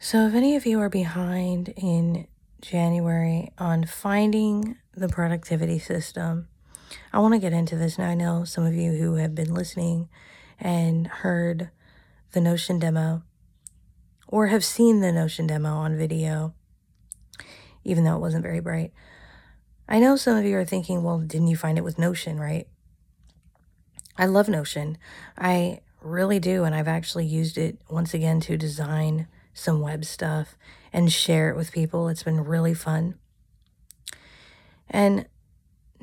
So, if any of you are behind in January on finding the productivity system, I want to get into this. Now, I know some of you who have been listening and heard the Notion demo or have seen the Notion demo on video, even though it wasn't very bright. I know some of you are thinking, well, didn't you find it with Notion, right? I love Notion. I really do. And I've actually used it once again to design some web stuff and share it with people. It's been really fun. And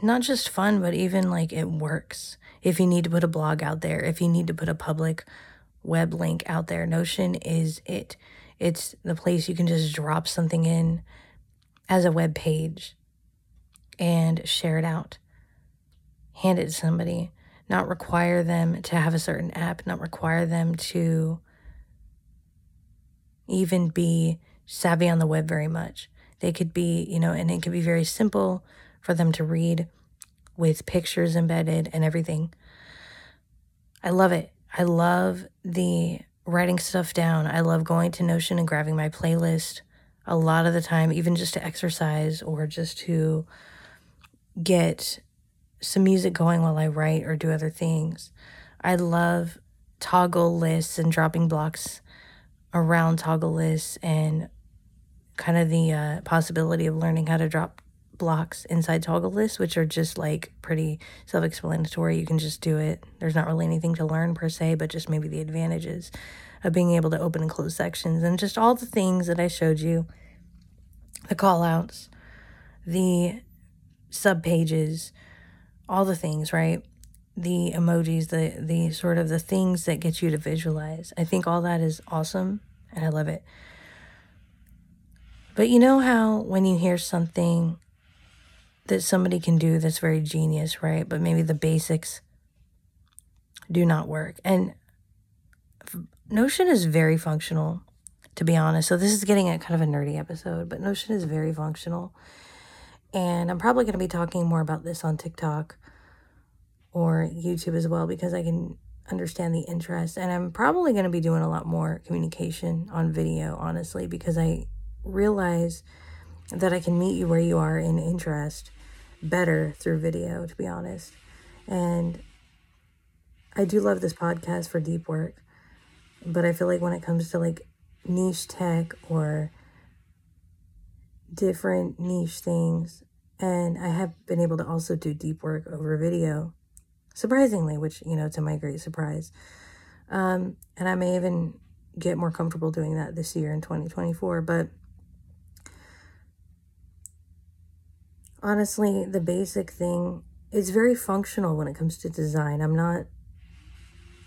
not just fun, but even like it works. If you need to put a blog out there, if you need to put a public web link out there, Notion is it. It's the place you can just drop something in as a web page and share it out. Hand it to somebody not require them to have a certain app, not require them to even be savvy on the web very much. They could be, you know, and it could be very simple for them to read with pictures embedded and everything. I love it. I love the writing stuff down. I love going to Notion and grabbing my playlist a lot of the time, even just to exercise or just to get some music going while I write or do other things. I love toggle lists and dropping blocks around toggle lists and kind of the uh, possibility of learning how to drop blocks inside toggle lists, which are just like pretty self explanatory. You can just do it. There's not really anything to learn per se, but just maybe the advantages of being able to open and close sections and just all the things that I showed you the call outs, the sub pages, all the things, right? The emojis, the the sort of the things that get you to visualize. I think all that is awesome and I love it. But you know how when you hear something that somebody can do that's very genius, right? But maybe the basics do not work. And Notion is very functional, to be honest. So this is getting a kind of a nerdy episode, but Notion is very functional. And I'm probably going to be talking more about this on TikTok or YouTube as well because I can understand the interest. And I'm probably going to be doing a lot more communication on video, honestly, because I realize that I can meet you where you are in interest better through video, to be honest. And I do love this podcast for deep work, but I feel like when it comes to like niche tech or different niche things. And I have been able to also do deep work over video, surprisingly, which, you know, to my great surprise. Um, and I may even get more comfortable doing that this year in 2024. But honestly, the basic thing is very functional when it comes to design. I'm not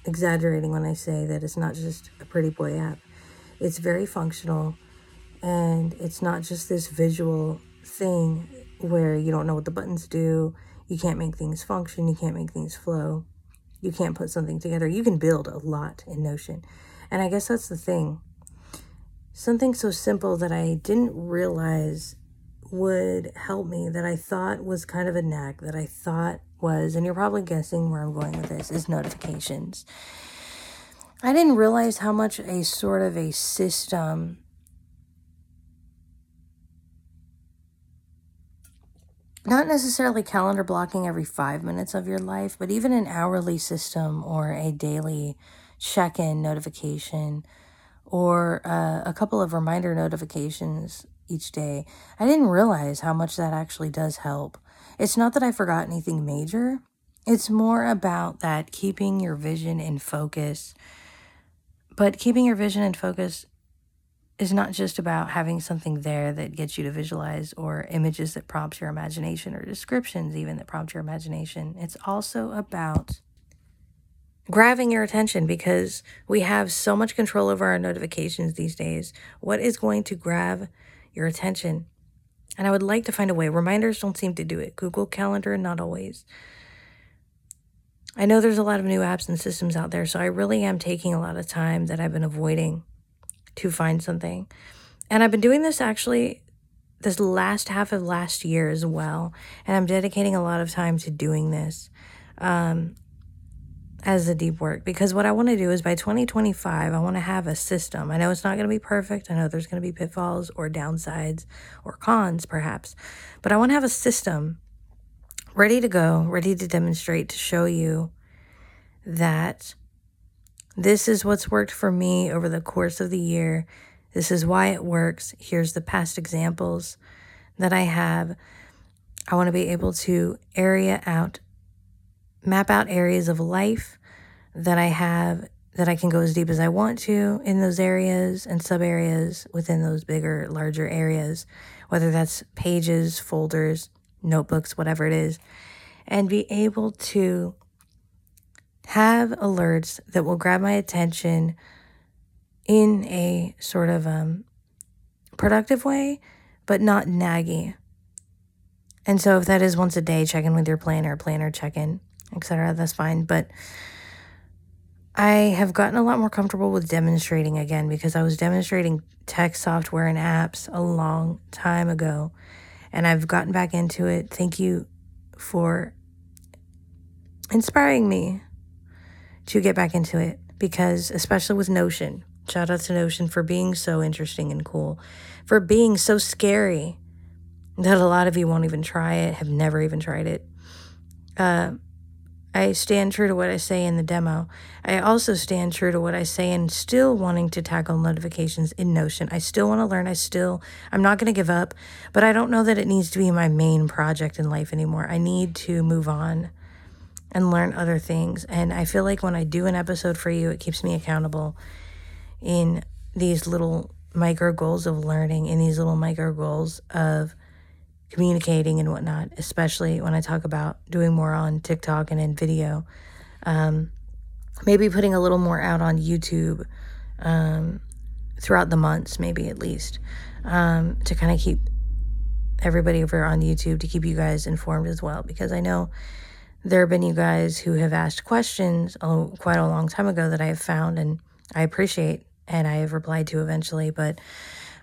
exaggerating when I say that it's not just a pretty boy app, it's very functional and it's not just this visual thing where you don't know what the buttons do, you can't make things function, you can't make things flow, you can't put something together. You can build a lot in Notion. And I guess that's the thing. Something so simple that I didn't realize would help me, that I thought was kind of a knack, that I thought was, and you're probably guessing where I'm going with this, is notifications. I didn't realize how much a sort of a system not necessarily calendar blocking every five minutes of your life, but even an hourly system or a daily check in notification or uh, a couple of reminder notifications each day. I didn't realize how much that actually does help. It's not that I forgot anything major, it's more about that keeping your vision in focus. But keeping your vision in focus is not just about having something there that gets you to visualize or images that prompt your imagination or descriptions even that prompt your imagination. It's also about grabbing your attention because we have so much control over our notifications these days. What is going to grab your attention? And I would like to find a way. Reminders don't seem to do it. Google Calendar, not always. I know there's a lot of new apps and systems out there, so I really am taking a lot of time that I've been avoiding to find something. And I've been doing this actually this last half of last year as well. And I'm dedicating a lot of time to doing this. Um, as the deep work because what I want to do is by 2025, I want to have a system. I know it's not going to be perfect. I know there's going to be pitfalls or downsides or cons, perhaps, but I want to have a system ready to go, ready to demonstrate, to show you that this is what's worked for me over the course of the year. This is why it works. Here's the past examples that I have. I want to be able to area out, map out areas of life that I have that I can go as deep as I want to in those areas and sub areas within those bigger, larger areas, whether that's pages, folders, notebooks, whatever it is, and be able to have alerts that will grab my attention in a sort of um, productive way, but not naggy. And so if that is once a day, check in with your planner, planner check in, etc., that's fine. But I have gotten a lot more comfortable with demonstrating again because I was demonstrating tech software and apps a long time ago and I've gotten back into it. Thank you for inspiring me to get back into it because, especially with Notion, shout out to Notion for being so interesting and cool, for being so scary that a lot of you won't even try it, have never even tried it. Uh, I stand true to what I say in the demo. I also stand true to what I say in still wanting to tackle notifications in Notion. I still want to learn. I still, I'm not going to give up, but I don't know that it needs to be my main project in life anymore. I need to move on and learn other things. And I feel like when I do an episode for you, it keeps me accountable in these little micro goals of learning, in these little micro goals of communicating and whatnot, especially when I talk about doing more on TikTok and in video. Um, maybe putting a little more out on YouTube um, throughout the months, maybe at least, um, to kind of keep everybody over on YouTube to keep you guys informed as well. Because I know there have been you guys who have asked questions oh, quite a long time ago that I have found and I appreciate and I have replied to eventually, but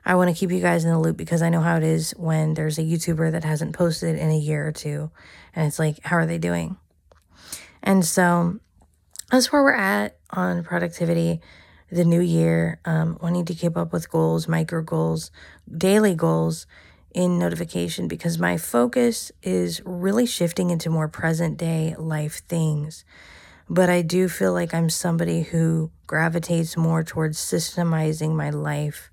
I want to keep you guys in the loop because I know how it is when there's a YouTuber that hasn't posted in a year or two. And it's like, how are they doing? And so that's where we're at on productivity, the new year, um, wanting to keep up with goals, micro goals, daily goals in notification because my focus is really shifting into more present day life things. But I do feel like I'm somebody who gravitates more towards systemizing my life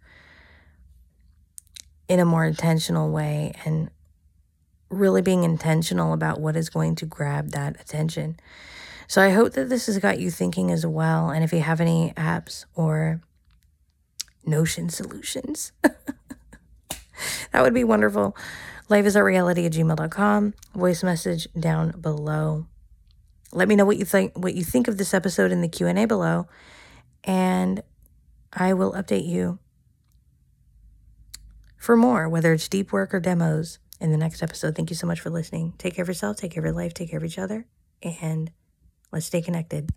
in a more intentional way and really being intentional about what is going to grab that attention. So I hope that this has got you thinking as well. And if you have any apps or Notion solutions, that would be wonderful. Life is art reality at gmail.com. Voice message down below. Let me know what you think what you think of this episode in the Q&A below and I will update you for more, whether it's deep work or demos, in the next episode. Thank you so much for listening. Take care of yourself, take care of your life, take care of each other, and let's stay connected.